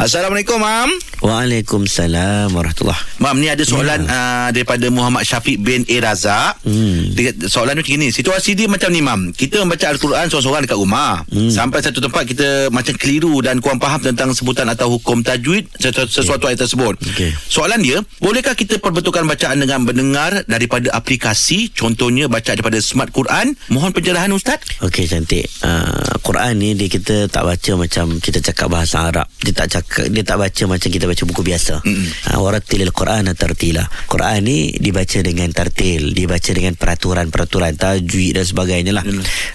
Assalamualaikum, Mam. Waalaikumsalam warahmatullahi Mam, ni ada soalan ya. uh, daripada Muhammad Syafiq bin A. Razak. Hmm. Dia, soalan ni macam ni. Situasi dia macam ni, Mam. Kita membaca Al-Quran seorang-seorang dekat rumah. Hmm. Sampai satu tempat kita macam keliru dan kurang faham tentang sebutan atau hukum tajwid sesuatu, sesuatu okay. ayat tersebut. Okay. Soalan dia, bolehkah kita perbetulkan bacaan dengan mendengar daripada aplikasi? Contohnya baca daripada Smart Quran. Mohon pencerahan, Ustaz. Okey, cantik. Uh, Quran ni dia kita tak baca macam kita cakap bahasa Arab. Dia tak cakap, dia tak baca macam kita baca buku biasa. Ha, Warattilil Quran tartila. Quran ni dibaca dengan tartil, dibaca dengan peraturan-peraturan tajwid dan sebagainya lah.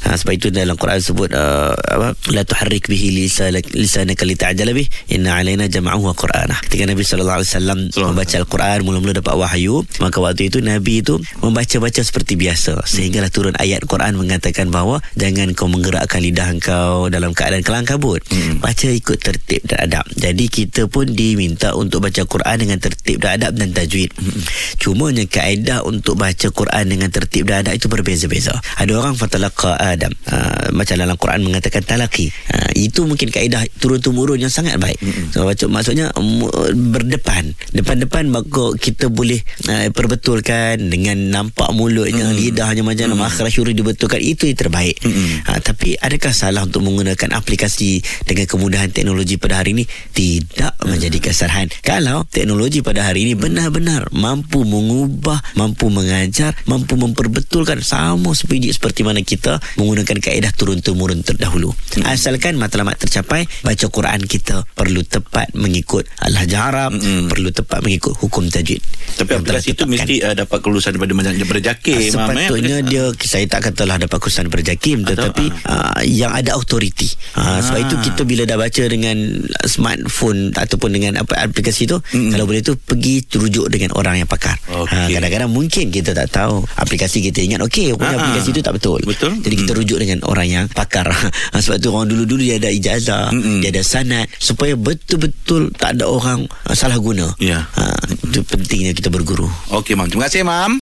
Ha, sebab itu dalam Quran sebut uh, apa? La tuharrik bihi lisanaka li ta'jala bih. Inna alaina jam'ahu wa Qur'anah. Ketika Nabi sallallahu alaihi wasallam membaca Al-Quran mula-mula dapat wahyu, maka waktu itu Nabi itu membaca-baca seperti biasa sehinggalah turun ayat Quran mengatakan bahawa jangan kau menggerakkan lidah kau dalam keadaan kelang kabut. Hmm. Baca ikut tertib dan adab. Jadi kita pun diminta untuk baca Quran dengan tertib dan adab dan tajwid. Cuma yang kaedah untuk baca Quran dengan tertib dan adab itu berbeza-beza. Ada orang fatalaqa Adam. Uh, macam dalam Quran mengatakan talaqi. Uh, itu mungkin kaedah turun-temurun yang sangat baik. So, maksudnya berdepan. Depan-depan maka kita boleh uh, perbetulkan dengan nampak mulutnya, mm. lidahnya macam mana makhraj syuri dibetulkan. Itu yang terbaik. Uh, tapi adakah salah untuk menggunakan aplikasi dengan kemudahan teknologi pada hari ini? Tidak menjadi kesalahan. Kalau teknologi pada hari ini benar-benar mampu mengubah, mampu mengajar, mampu memperbetulkan sama sepiji seperti mana kita menggunakan kaedah turun-temurun terdahulu. Hmm. Asalkan matlamat tercapai, baca Quran kita perlu tepat mengikut al-hajj Arab, hmm. perlu tepat mengikut hukum tajwid. Tapi aplikasi itu mesti uh, dapat kelulusan daripada daripada JAKIM. Uh, sepatutnya dia saya tak katalah dapat kelulusan daripada JAKIM tetapi uh, yang ada autoriti. Uh, sebab itu kita bila dah baca dengan smartphone ataupun dengan apa aplikasi tu mm-hmm. kalau boleh tu pergi rujuk dengan orang yang pakar. Okay. Ha, kadang-kadang mungkin kita tak tahu aplikasi kita ingat okey punya aplikasi tu tak betul. Betul. Jadi kita rujuk dengan orang yang pakar. Ha, sebab tu orang dulu-dulu dia ada ijazah, mm-hmm. dia ada sanad supaya betul-betul tak ada orang uh, salah guna. Ya. Yeah. Ha, itu pentingnya kita berguru. Okey mam, terima kasih mam.